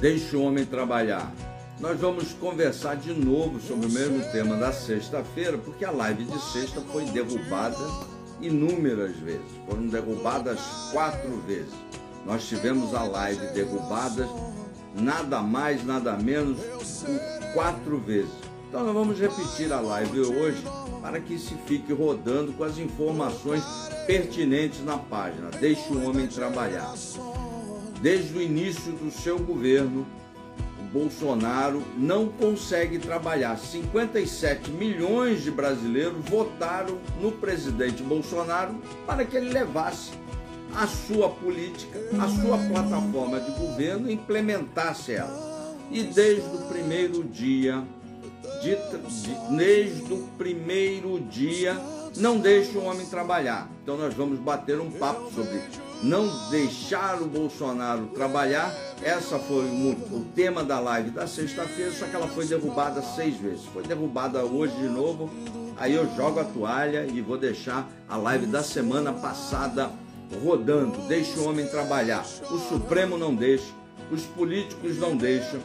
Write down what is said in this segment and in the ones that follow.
Deixe o homem trabalhar. Nós vamos conversar de novo sobre o mesmo tema da sexta-feira, porque a live de sexta foi derrubada inúmeras vezes. Foram derrubadas quatro vezes. Nós tivemos a live derrubada nada mais, nada menos quatro vezes. Então nós vamos repetir a live hoje para que se fique rodando com as informações pertinentes na página. Deixe o homem trabalhar. Desde o início do seu governo, Bolsonaro não consegue trabalhar. 57 milhões de brasileiros votaram no presidente Bolsonaro para que ele levasse a sua política, a sua plataforma de governo, implementasse ela. E desde o primeiro dia, de, de, desde o primeiro dia, não deixe o homem trabalhar. Então nós vamos bater um papo sobre não deixar o Bolsonaro trabalhar. Essa foi o, tema da live da sexta-feira, só que ela foi derrubada seis vezes. Foi derrubada hoje de novo. Aí eu jogo a toalha e vou deixar a live da semana passada rodando. Deixe o homem trabalhar. O Supremo não deixa, os políticos não deixam,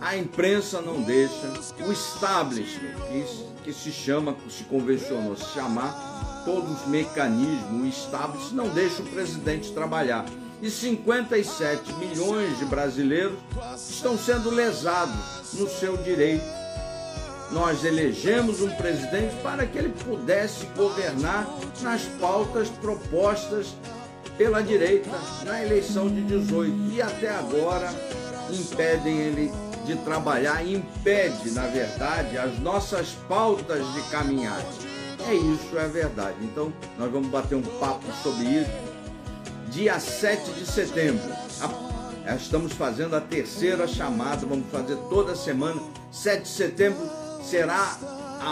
a imprensa não deixa, o establishment, que, que se chama, se convencionou se chamar, todos os mecanismos, o establishment não deixa o presidente trabalhar. E 57 milhões de brasileiros estão sendo lesados no seu direito. Nós elegemos um presidente para que ele pudesse governar nas pautas propostas pela direita na eleição de 18 e até agora impedem ele de trabalhar, impede, na verdade, as nossas pautas de caminhar. É isso, é verdade. Então, nós vamos bater um papo sobre isso. Dia 7 de setembro, a, estamos fazendo a terceira chamada, vamos fazer toda semana. 7 de setembro será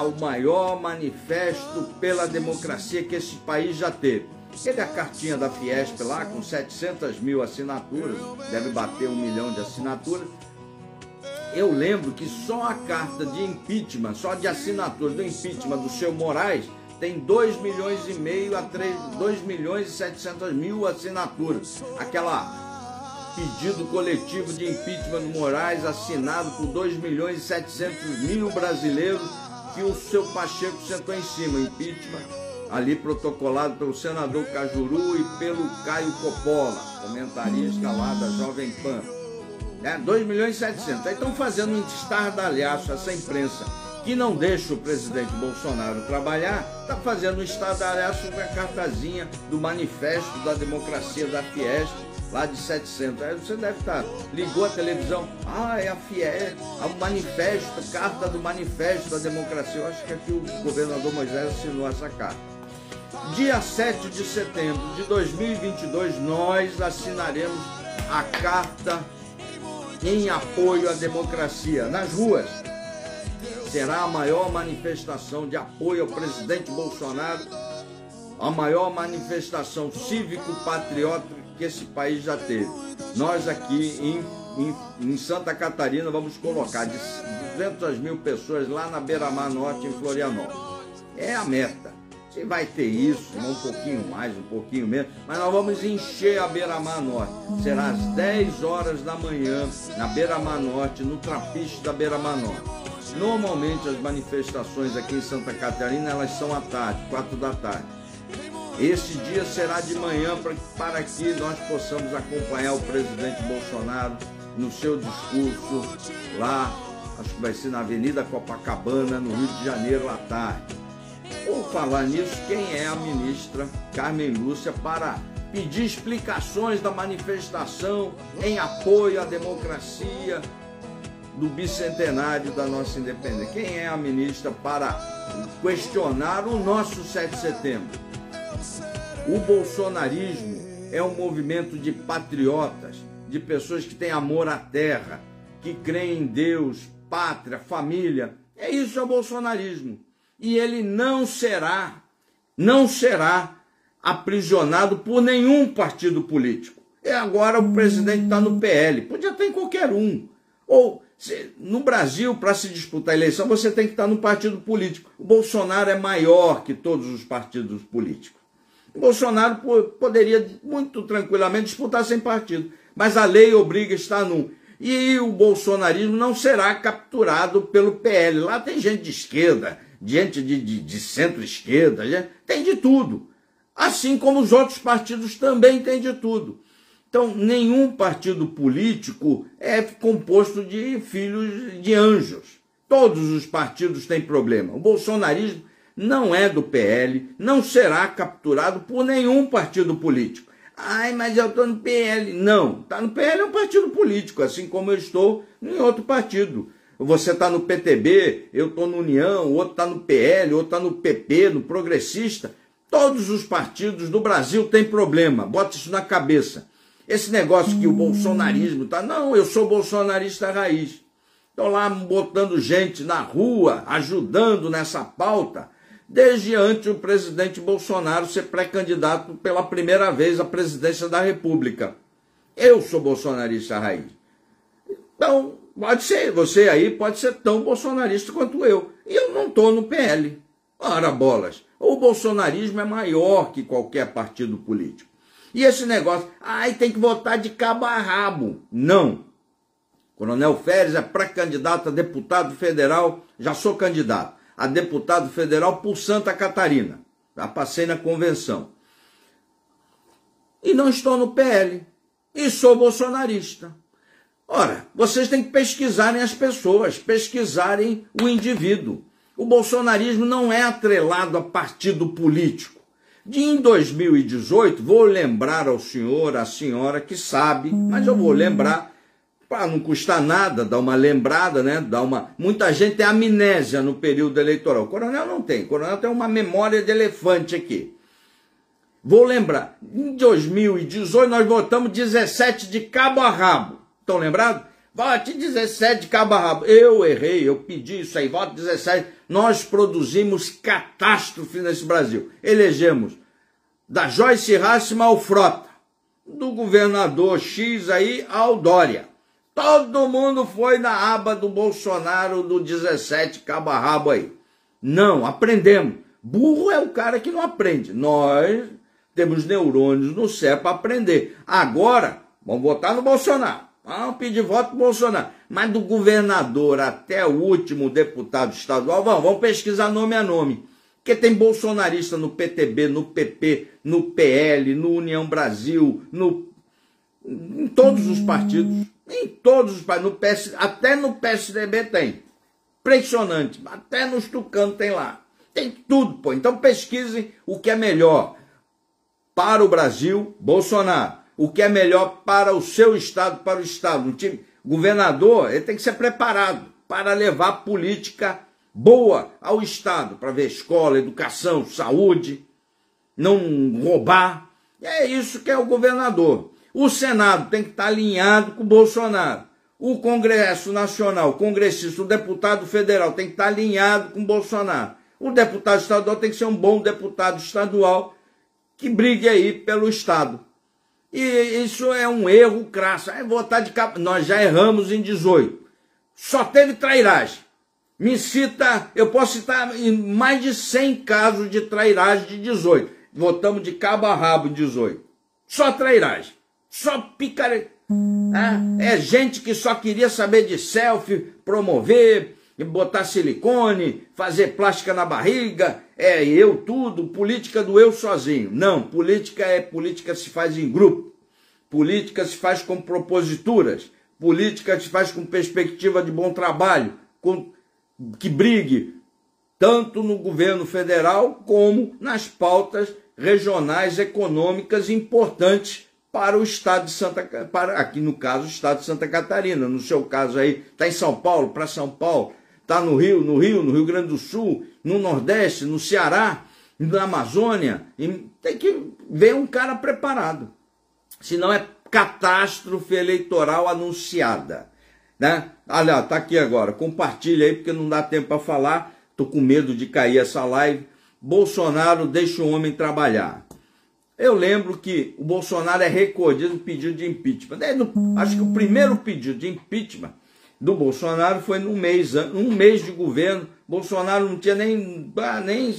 o maior manifesto pela democracia que esse país já teve. Teve a cartinha da Fiesp lá com 700 mil assinaturas, deve bater um milhão de assinaturas eu lembro que só a carta de impeachment, só de assinatura do impeachment do seu Moraes, tem 2 milhões e meio a 3, 2 milhões e 700 mil assinaturas. Aquela pedido coletivo de impeachment do Moraes assinado por 2 milhões e 700 mil brasileiros que o seu Pacheco sentou em cima. Impeachment ali protocolado pelo senador Cajuru e pelo Caio Coppola, comentarista lá da Jovem Pan né? 2 milhões e 700. Aí estão fazendo um estardalhaço essa imprensa que não deixa o presidente Bolsonaro trabalhar, está fazendo um estardalhaço com a cartazinha do manifesto da democracia da Fiesp, lá de 700. Aí você deve estar, tá, ligou a televisão, ah, é a Fiesp, o manifesto, carta do manifesto da democracia. Eu acho que aqui o governador Moisés assinou essa carta. Dia 7 de setembro de 2022, nós assinaremos a carta em apoio à democracia nas ruas. Será a maior manifestação de apoio ao presidente Bolsonaro, a maior manifestação cívico-patriótica que esse país já teve. Nós aqui em, em, em, Santa Catarina vamos colocar de 200 mil pessoas lá na Beira-Mar Norte, em Florianópolis. É a meta. Você vai ter isso, um pouquinho mais, um pouquinho menos, mas nós vamos encher a Beira-Mar Norte. Será às 10 horas da manhã, na Beira-Mar Norte, no trapiche da Beira-Mar Norte. Normalmente as manifestações aqui em Santa Catarina, elas são à tarde, 4 da tarde. Esse dia será de manhã para que nós possamos acompanhar o presidente Bolsonaro no seu discurso lá, acho que vai ser na Avenida Copacabana, no Rio de Janeiro, à tarde. Por falar nisso, quem é a ministra Carmen Lúcia para pedir explicações da manifestação em apoio à democracia do bicentenário da nossa independência? Quem é a ministra para questionar o nosso 7 de setembro? O bolsonarismo é um movimento de patriotas, de pessoas que têm amor à terra, que creem em Deus, pátria, família. É isso é o bolsonarismo e ele não será, não será aprisionado por nenhum partido político. E agora o presidente está no PL, podia estar em qualquer um. Ou no Brasil, para se disputar a eleição, você tem que estar no partido político. O Bolsonaro é maior que todos os partidos políticos. O Bolsonaro poderia muito tranquilamente disputar sem partido, mas a lei obriga a estar num. E o bolsonarismo não será capturado pelo PL. Lá tem gente de esquerda, gente de, de, de centro-esquerda, tem de tudo. Assim como os outros partidos também têm de tudo. Então, nenhum partido político é composto de filhos de anjos. Todos os partidos têm problema. O bolsonarismo não é do PL, não será capturado por nenhum partido político. Ai, mas eu estou no PL. Não, está no PL é um partido político, assim como eu estou em outro partido. Você está no PTB, eu estou no União, o outro está no PL, o outro está no PP, no Progressista. Todos os partidos do Brasil têm problema, bota isso na cabeça. Esse negócio que o bolsonarismo está. Não, eu sou bolsonarista raiz. Estão lá botando gente na rua, ajudando nessa pauta desde antes o presidente Bolsonaro ser pré-candidato pela primeira vez à presidência da República. Eu sou bolsonarista raiz. Então, pode ser, você aí pode ser tão bolsonarista quanto eu. E eu não estou no PL. Ora, bolas. O bolsonarismo é maior que qualquer partido político. E esse negócio, ai, tem que votar de cabo a rabo. Não. Coronel Férez é pré-candidato a deputado federal, já sou candidato a deputado federal por Santa Catarina. Já passei na convenção. E não estou no PL. E sou bolsonarista. Ora, vocês têm que pesquisarem as pessoas, pesquisarem o indivíduo. O bolsonarismo não é atrelado a partido político. De em 2018, vou lembrar ao senhor, à senhora que sabe, mas eu vou lembrar para não custar nada, dar uma lembrada, né? Dar uma. Muita gente tem amnésia no período eleitoral. O coronel não tem. O coronel tem uma memória de elefante aqui. Vou lembrar, em 2018 nós votamos 17 de cabo a rabo. Estão lembrados? Vote 17 de cabo a rabo. Eu errei, eu pedi isso aí, vote 17. Nós produzimos catástrofe nesse Brasil. Elegemos da Joyce Hassima ao Frota, do governador X aí ao Dória. Todo mundo foi na aba do Bolsonaro do 17 cabo a rabo aí. Não, aprendemos. Burro é o cara que não aprende. Nós temos neurônios no cérebro para aprender. Agora, vamos votar no Bolsonaro. Vamos pedir voto pro Bolsonaro. Mas do governador até o último deputado estadual, vamos, vamos pesquisar nome a nome. Porque tem bolsonarista no PTB, no PP, no PL, no União Brasil, no, em todos os partidos. Em todos os países, no PS, até no PSDB tem. Impressionante. Até nos tucanos tem lá. Tem tudo, pô. Então pesquisem o que é melhor para o Brasil, Bolsonaro. O que é melhor para o seu estado, para o estado. O time governador, ele tem que ser preparado para levar política boa ao estado, para ver escola, educação, saúde, não roubar. É isso que é o governador. O Senado tem que estar alinhado com o Bolsonaro. O Congresso Nacional, o congressista, o deputado federal tem que estar alinhado com o Bolsonaro. O deputado estadual tem que ser um bom deputado estadual que brigue aí pelo Estado. E isso é um erro crasso. É votar de capa. Nós já erramos em 18. Só teve trairagem. Me cita, eu posso citar mais de 100 casos de trairagem de 18. Votamos de cabo a rabo em 18. Só trairagem. Só picareta. É, é gente que só queria saber de selfie, promover, botar silicone, fazer plástica na barriga, é eu tudo, política do eu sozinho. Não, política é política se faz em grupo. Política se faz com proposituras. Política se faz com perspectiva de bom trabalho, com, que brigue tanto no governo federal como nas pautas regionais econômicas importantes para o estado de Santa para aqui no caso o estado de Santa Catarina, no seu caso aí está em São Paulo, para São Paulo, está no Rio, no Rio, no Rio Grande do Sul, no Nordeste, no Ceará, na Amazônia, tem que ver um cara preparado. Senão é catástrofe eleitoral anunciada, né? Olha, tá aqui agora, compartilha aí porque não dá tempo para falar, tô com medo de cair essa live. Bolsonaro deixa o homem trabalhar. Eu lembro que o Bolsonaro é recordista no pedido de impeachment. No, acho que o primeiro pedido de impeachment do Bolsonaro foi num mês, um mês de governo. Bolsonaro não tinha nem, nem,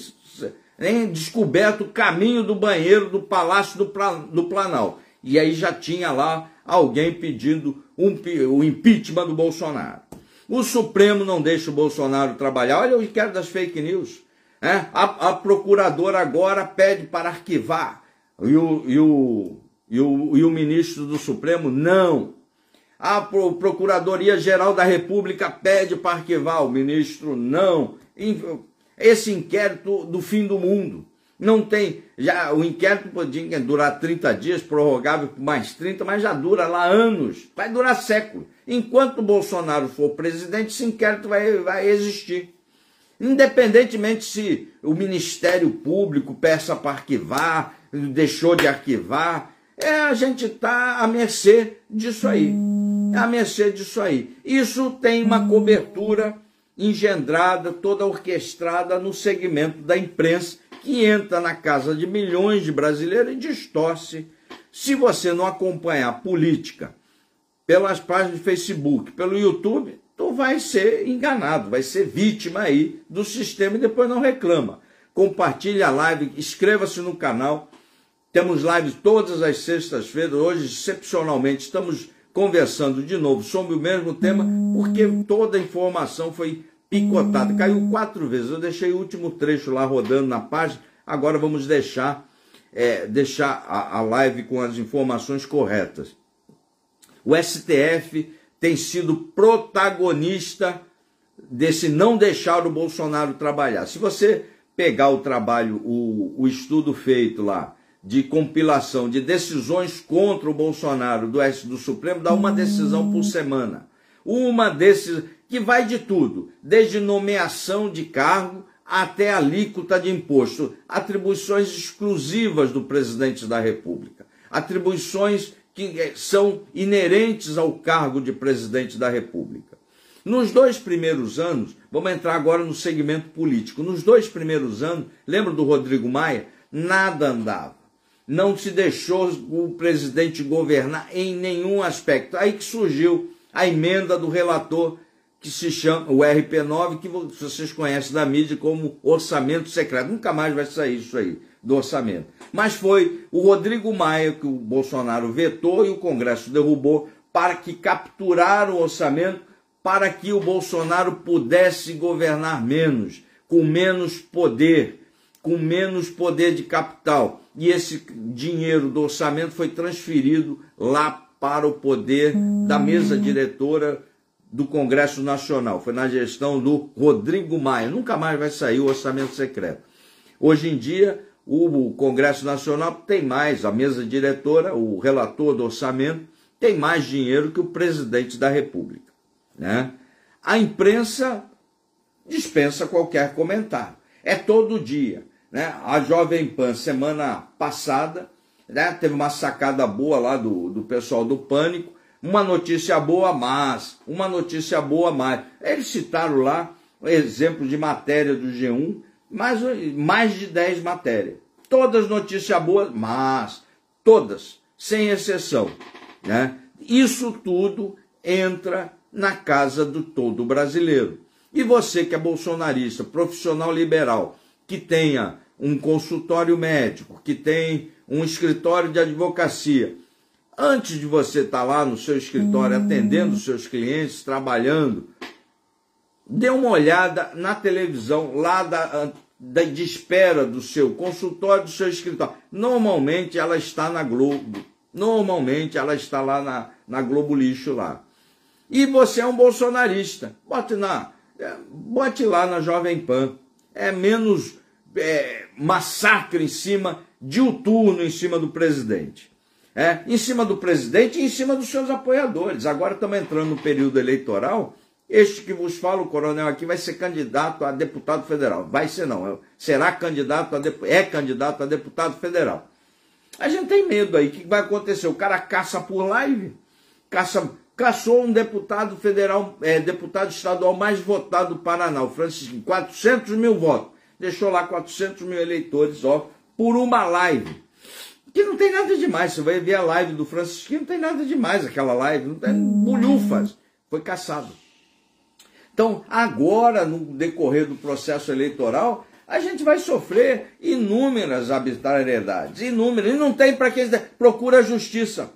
nem descoberto o caminho do banheiro do Palácio do, do Planalto. E aí já tinha lá alguém pedindo um, o impeachment do Bolsonaro. O Supremo não deixa o Bolsonaro trabalhar. Olha o inquérito das fake news. É? A, a, procuradora agora pede para arquivar. E o, e, o, e, o, e o ministro do Supremo, não. A Procuradoria-Geral da República pede para arquivar. O ministro, não. Esse inquérito do fim do mundo. Não tem. Já o inquérito podia durar 30 dias, prorrogável por mais 30, mas já dura lá anos. Vai durar séculos. Enquanto Bolsonaro for presidente, esse inquérito vai, vai existir. Independentemente se o Ministério Público peça para arquivar, deixou de arquivar, é, a gente está à mercê disso aí. É à mercê disso aí. Isso tem uma cobertura engendrada, toda orquestrada no segmento da imprensa que entra na casa de milhões de brasileiros e distorce. Se você não acompanhar a política pelas páginas de Facebook, pelo YouTube, tu vai ser enganado, vai ser vítima aí do sistema e depois não reclama. Compartilhe a live, inscreva-se no canal. Temos lives todas as sextas-feiras. Hoje, excepcionalmente, estamos conversando de novo sobre o mesmo tema, porque toda a informação foi picotada. Caiu quatro vezes. Eu deixei o último trecho lá rodando na página. Agora vamos deixar, é, deixar a, a live com as informações corretas. O STF tem sido protagonista desse não deixar o Bolsonaro trabalhar. Se você pegar o trabalho, o, o estudo feito lá, de compilação de decisões contra o Bolsonaro do, do Supremo, dá uma decisão por semana. Uma desses que vai de tudo, desde nomeação de cargo até alíquota de imposto, atribuições exclusivas do presidente da República, atribuições que eh, são inerentes ao cargo de presidente da República. Nos dois primeiros anos, vamos entrar agora no segmento político. Nos dois primeiros anos, lembra do Rodrigo Maia? Nada andava. Não se deixou o presidente governar em nenhum aspecto. Aí que surgiu a emenda do relator que se chama o RP9, que vocês conhecem da mídia como orçamento secreto. Nunca mais vai sair isso aí do orçamento. Mas foi o Rodrigo Maia que o Bolsonaro vetou e o Congresso derrubou para que capturar o orçamento para que o Bolsonaro pudesse governar menos, com menos poder, com menos poder de capital. E esse dinheiro do orçamento foi transferido lá para o poder da mesa diretora do Congresso Nacional. Foi na gestão do Rodrigo Maia. Nunca mais vai sair o orçamento secreto. Hoje em dia, o Congresso Nacional tem mais, a mesa diretora, o relator do orçamento, tem mais dinheiro que o presidente da República. Né? A imprensa dispensa qualquer comentário. É todo dia. Né? A Jovem Pan, semana passada, né? teve uma sacada boa lá do, do pessoal do Pânico, uma notícia boa, mas, uma notícia boa, mais. Eles citaram lá exemplo de matéria do G1, mais, mais de 10 matérias. Todas notícias boas, mas, todas, sem exceção. Né? Isso tudo entra na casa do todo brasileiro. E você que é bolsonarista, profissional liberal, que tenha um consultório médico, que tem um escritório de advocacia, Antes de você estar tá lá no seu escritório hum. atendendo os seus clientes, trabalhando, dê uma olhada na televisão lá da, da, de espera do seu consultório, do seu escritório. Normalmente ela está na Globo. Normalmente ela está lá na, na Globo Lixo lá. E você é um bolsonarista. Bote, na, é, bote lá na Jovem Pan. É menos é, massacre em cima, diuturno em cima do presidente é, em cima do presidente e em cima dos seus apoiadores. Agora estamos entrando no período eleitoral. Este que vos fala, o coronel aqui, vai ser candidato a deputado federal. Vai ser não, será candidato a é candidato a deputado federal. A gente tem medo aí, o que vai acontecer? O cara caça por live, caça, caçou um deputado federal, é, deputado estadual mais votado do Paraná, o Francisco, 400 mil votos. Deixou lá 400 mil eleitores, ó, por uma live. Que não tem nada demais. Você vai ver a live do Francisquinho, não tem nada demais aquela live. Não tem bolhufas. Foi caçado. Então, agora, no decorrer do processo eleitoral, a gente vai sofrer inúmeras arbitrariedades, inúmeras, e não tem para que procura a justiça.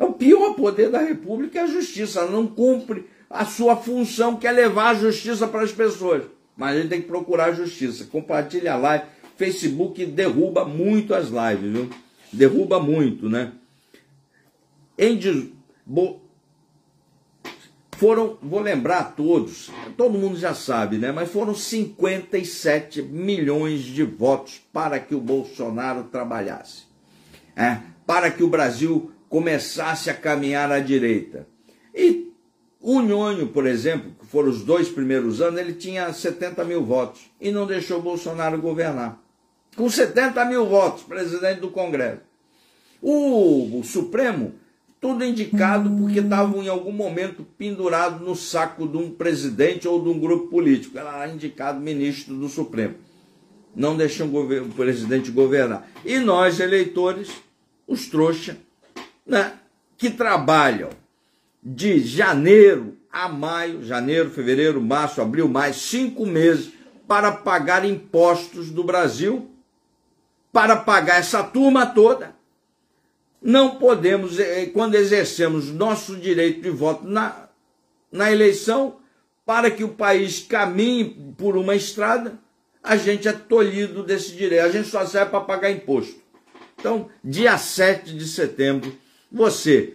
É o pior poder da República é a justiça, ela não cumpre a sua função, que é levar a justiça para as pessoas. Mas a gente tem que procurar a justiça. Compartilha a live. Facebook derruba muito as lives, viu? Derruba muito, né? Em foram, vou lembrar todos, todo mundo já sabe, né? Mas foram 57 milhões de votos para que o Bolsonaro trabalhasse, é, para que o Brasil começasse a caminhar à direita. E o Nhonho, por exemplo, que foram os dois primeiros anos, ele tinha 70 mil votos e não deixou o Bolsonaro governar. Com 70 mil votos, presidente do Congresso. O, o Supremo tudo indicado porque estavam em algum momento pendurados no saco de um presidente ou de um grupo político. Era indicado ministro do Supremo. Não deixam o, presidente governar. E nós, eleitores, os trouxas, né, que trabalham de janeiro a maio, janeiro, fevereiro, março, abril, maio, cinco meses para pagar impostos do Brasil, para pagar essa turma toda não podemos, eh, quando exercemos nosso direito de voto na, na eleição, para que o país caminhe por uma estrada, a gente é tolhido desse direito. A gente só serve para pagar imposto. Então, dia 7 de setembro, você,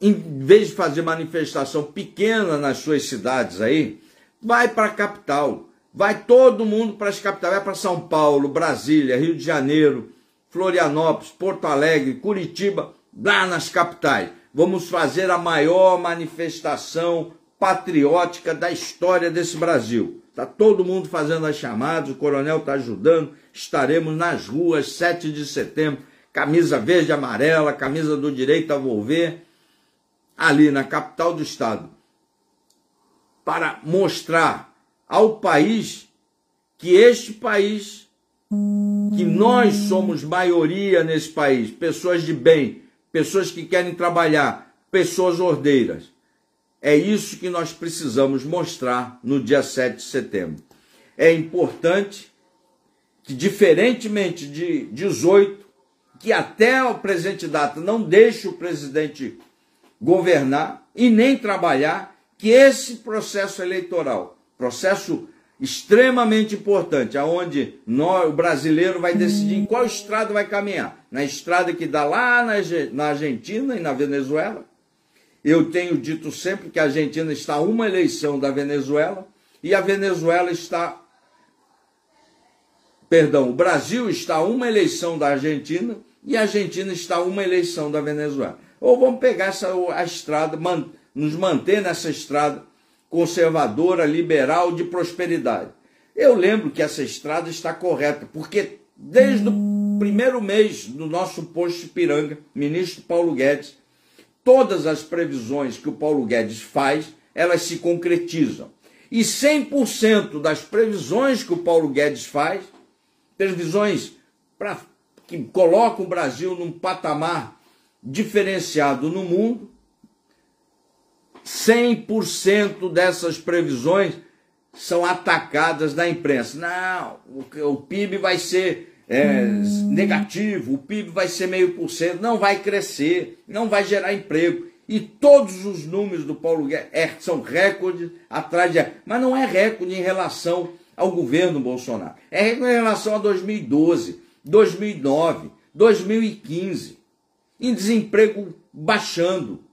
em vez de fazer manifestação pequena nas suas cidades aí, vai para a capital. Vai todo mundo para as capitais. Vai para São Paulo, Brasília, Rio de Janeiro, Florianópolis, Porto Alegre, Curitiba, lá nas capitais. Vamos fazer a maior manifestação patriótica da história desse Brasil. Está todo mundo fazendo as chamadas, o coronel está ajudando. Estaremos nas ruas 7 de setembro, camisa verde e amarela, camisa do direito a volver, ali na capital do estado, para mostrar ao país que este país que nós somos maioria nesse país, pessoas de bem, pessoas que querem trabalhar, pessoas ordeiras. É isso que nós precisamos mostrar no dia 7 de setembro. É importante que, diferentemente de 18, que até o presente data não deixe o presidente governar e nem trabalhar, que esse processo eleitoral, processo extremamente importante, aonde nós, o brasileiro vai decidir em qual estrada vai caminhar. Na estrada que dá lá na, na Argentina e na Venezuela. Eu tenho dito sempre que a Argentina está a uma eleição da Venezuela e a Venezuela está. Perdão, o Brasil está uma eleição da Argentina e a Argentina está uma eleição da Venezuela. Ou vamos pegar essa, a estrada, man, nos manter nessa estrada conservadora, liberal, de prosperidade. Eu lembro que essa estrada está correta, porque desde o primeiro mês do nosso posto Piranga, ministro Paulo Guedes, todas as previsões que o Paulo Guedes faz, elas se concretizam. E 100% das previsões que o Paulo Guedes faz, previsões pra, que colocam o Brasil num patamar diferenciado no mundo, 100% dessas previsões são atacadas na imprensa. Não, o, o PIB vai ser é, negativo, o PIB vai ser meio por cento, não vai crescer, não vai gerar emprego. E todos os números do Paulo Guedes é, são recordes atrás de. Mas não é recorde em relação ao governo Bolsonaro. É em relação a 2012, 2009, 2015. Em desemprego baixando,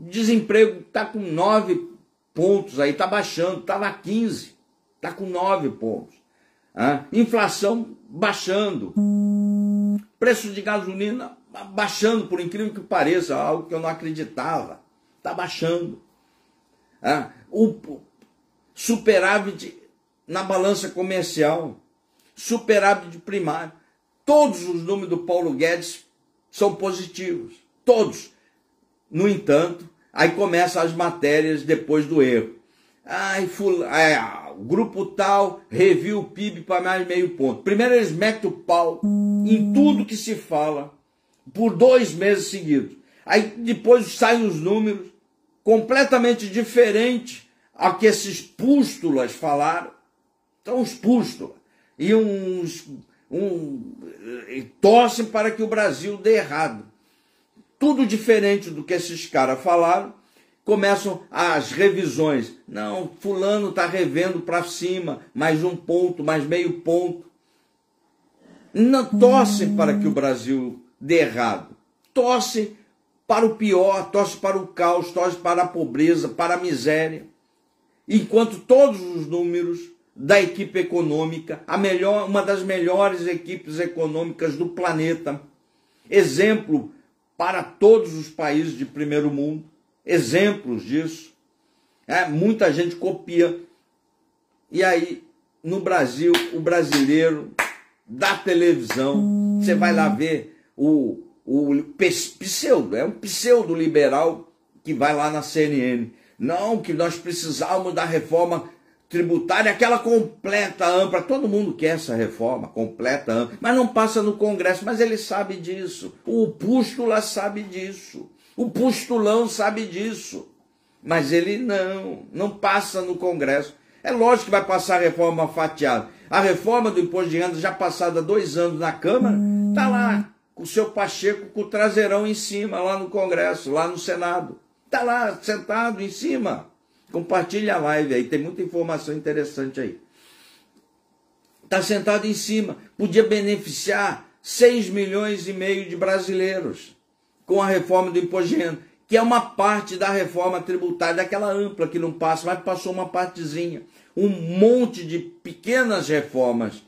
Desemprego está com 9 pontos aí, está baixando, estava tá 15, está com 9 pontos. Ah, inflação baixando. Preço de gasolina baixando, por incrível que pareça, algo que eu não acreditava. Está baixando. Ah, o superávit na balança comercial, superávit primário. Todos os números do Paulo Guedes são positivos. Todos. No entanto, aí começam as matérias depois do erro. Ai, ful... É, o grupo tal reviu o PIB para mais meio ponto. Primeiro eles metem o pau em tudo que se fala por dois meses seguidos. Aí depois saem os números completamente diferentes a que esses pústulas falaram. São os pústulas. E uns um, torcem para que o Brasil dê errado. Tudo diferente do que esses caras falaram. Começam as revisões. Não, fulano está revendo para cima, mais um ponto, mais meio ponto. Não torcem para que o Brasil dê errado. Torcem para o pior, torce para o caos, torce para a pobreza, para a miséria. Enquanto todos os números da equipe econômica, a melhor, uma das melhores equipes econômicas do planeta, exemplo para todos os países de primeiro mundo, exemplos disso. É, muita gente copia. E aí, no Brasil, o brasileiro da televisão, você vai lá ver o o pseudo, é um pseudo liberal que vai lá na CNN. Não, que nós precisamos da reforma tributária, aquela completa, ampla. Todo mundo quer essa reforma completa, ampla, mas não passa no Congresso. Mas ele sabe disso. O pústula sabe disso. O pustulão sabe disso. Mas ele não, não passa no Congresso. É lógico que vai passar a reforma fatiada. A reforma do imposto de renda, já passada dois anos na Câmara, está lá o seu Pacheco com o traseirão em cima, lá no Congresso, lá no Senado. Está lá, sentado em cima. Compartilha a live aí, tem muita informação interessante aí. Está sentado em cima. Podia beneficiar 6 milhões e meio de brasileiros com a reforma do imposto de renda, que é uma parte da reforma tributária, daquela ampla que não passa, mas passou uma partezinha. Um monte de pequenas reformas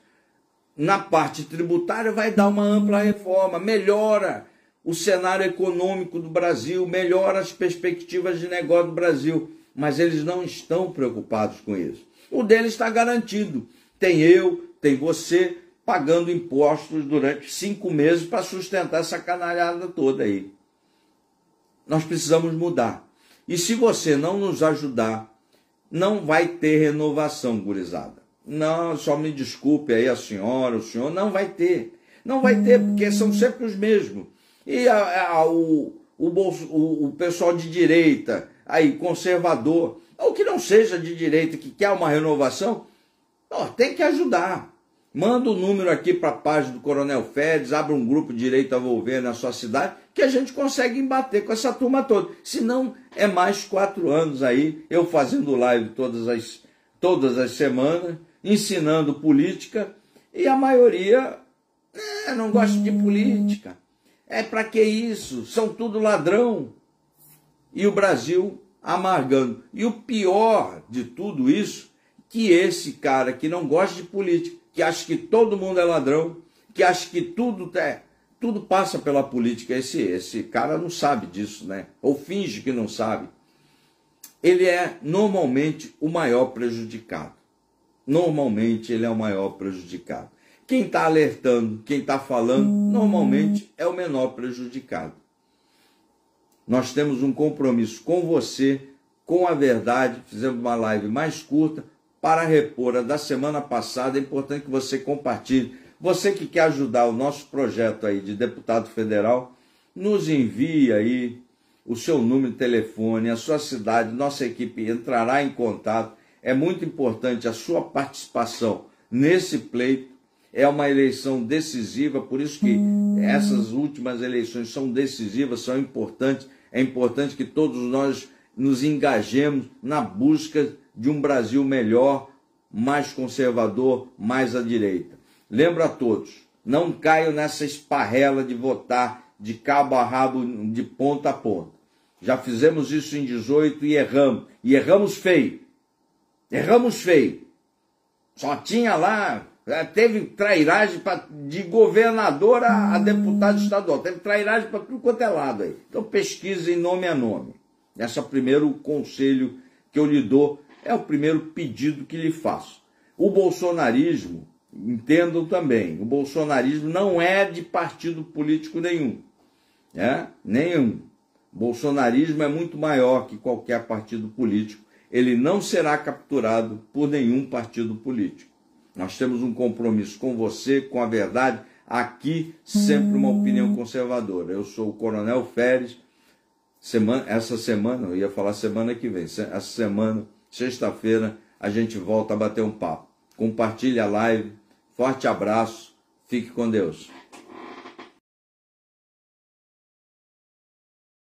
na parte tributária vai dar uma ampla reforma, melhora o cenário econômico do Brasil, melhora as perspectivas de negócio do Brasil, mas eles não estão preocupados com isso. O deles está garantido. Tem eu, tem você pagando impostos durante cinco meses para sustentar essa canalhada toda aí. Nós precisamos mudar. E se você não nos ajudar, não vai ter renovação, gurizada. Não, só me desculpe aí a senhora, o senhor, não vai ter. Não vai ter, porque são sempre os mesmos. E a, a, o, o, bolso, o, o pessoal de direita, aí, conservador, ou que não seja de direita, que quer uma renovação, ó, tem que ajudar. Manda o um número aqui para a página do Coronel Félix, abre um grupo de direito a volver na sua cidade, que a gente consegue embater com essa turma toda. Se não, é mais quatro anos aí, eu fazendo live todas as, todas as semanas, ensinando política e a maioria é, não gosta de política. É para que isso? São tudo ladrão. E o Brasil amargando. E o pior de tudo isso, que esse cara que não gosta de política, que acha que todo mundo é ladrão, que acha que tudo é, tudo passa pela política, esse esse cara não sabe disso, né? Ou finge que não sabe. Ele é normalmente o maior prejudicado normalmente ele é o maior prejudicado. Quem está alertando, quem está falando, normalmente é o menor prejudicado. Nós temos um compromisso com você, com a verdade. Fizemos uma live mais curta para repor a da semana passada. É importante que você compartilhe. Você que quer ajudar o nosso projeto aí de deputado federal, nos envie aí o seu número de telefone, a sua cidade, nossa equipe entrará em contato é muito importante a sua participação nesse pleito. É uma eleição decisiva, por isso que essas últimas eleições são decisivas, são importantes. É importante que todos nós nos engajemos na busca de um Brasil melhor, mais conservador, mais à direita. Lembro a todos, não caiam nessa esparrela de votar de cabo a rabo, de ponta a ponta. Já fizemos isso em 18 e erramos. E erramos feio. Erramos feio. Só tinha lá, teve trairagem pra, de governador a, a deputado estadual. Teve trairagem para tudo quanto é lado aí. Então pesquise em nome a nome. Esse é o primeiro conselho que eu lhe dou, é o primeiro pedido que lhe faço. O bolsonarismo, entendam também, o bolsonarismo não é de partido político nenhum. É? Nenhum. O bolsonarismo é muito maior que qualquer partido político ele não será capturado por nenhum partido político. Nós temos um compromisso com você, com a verdade, aqui sempre uma opinião conservadora. Eu sou o Coronel Férez. Semana, essa semana, eu ia falar semana que vem, essa semana, sexta-feira, a gente volta a bater um papo. compartilhe a live. Forte abraço, fique com Deus.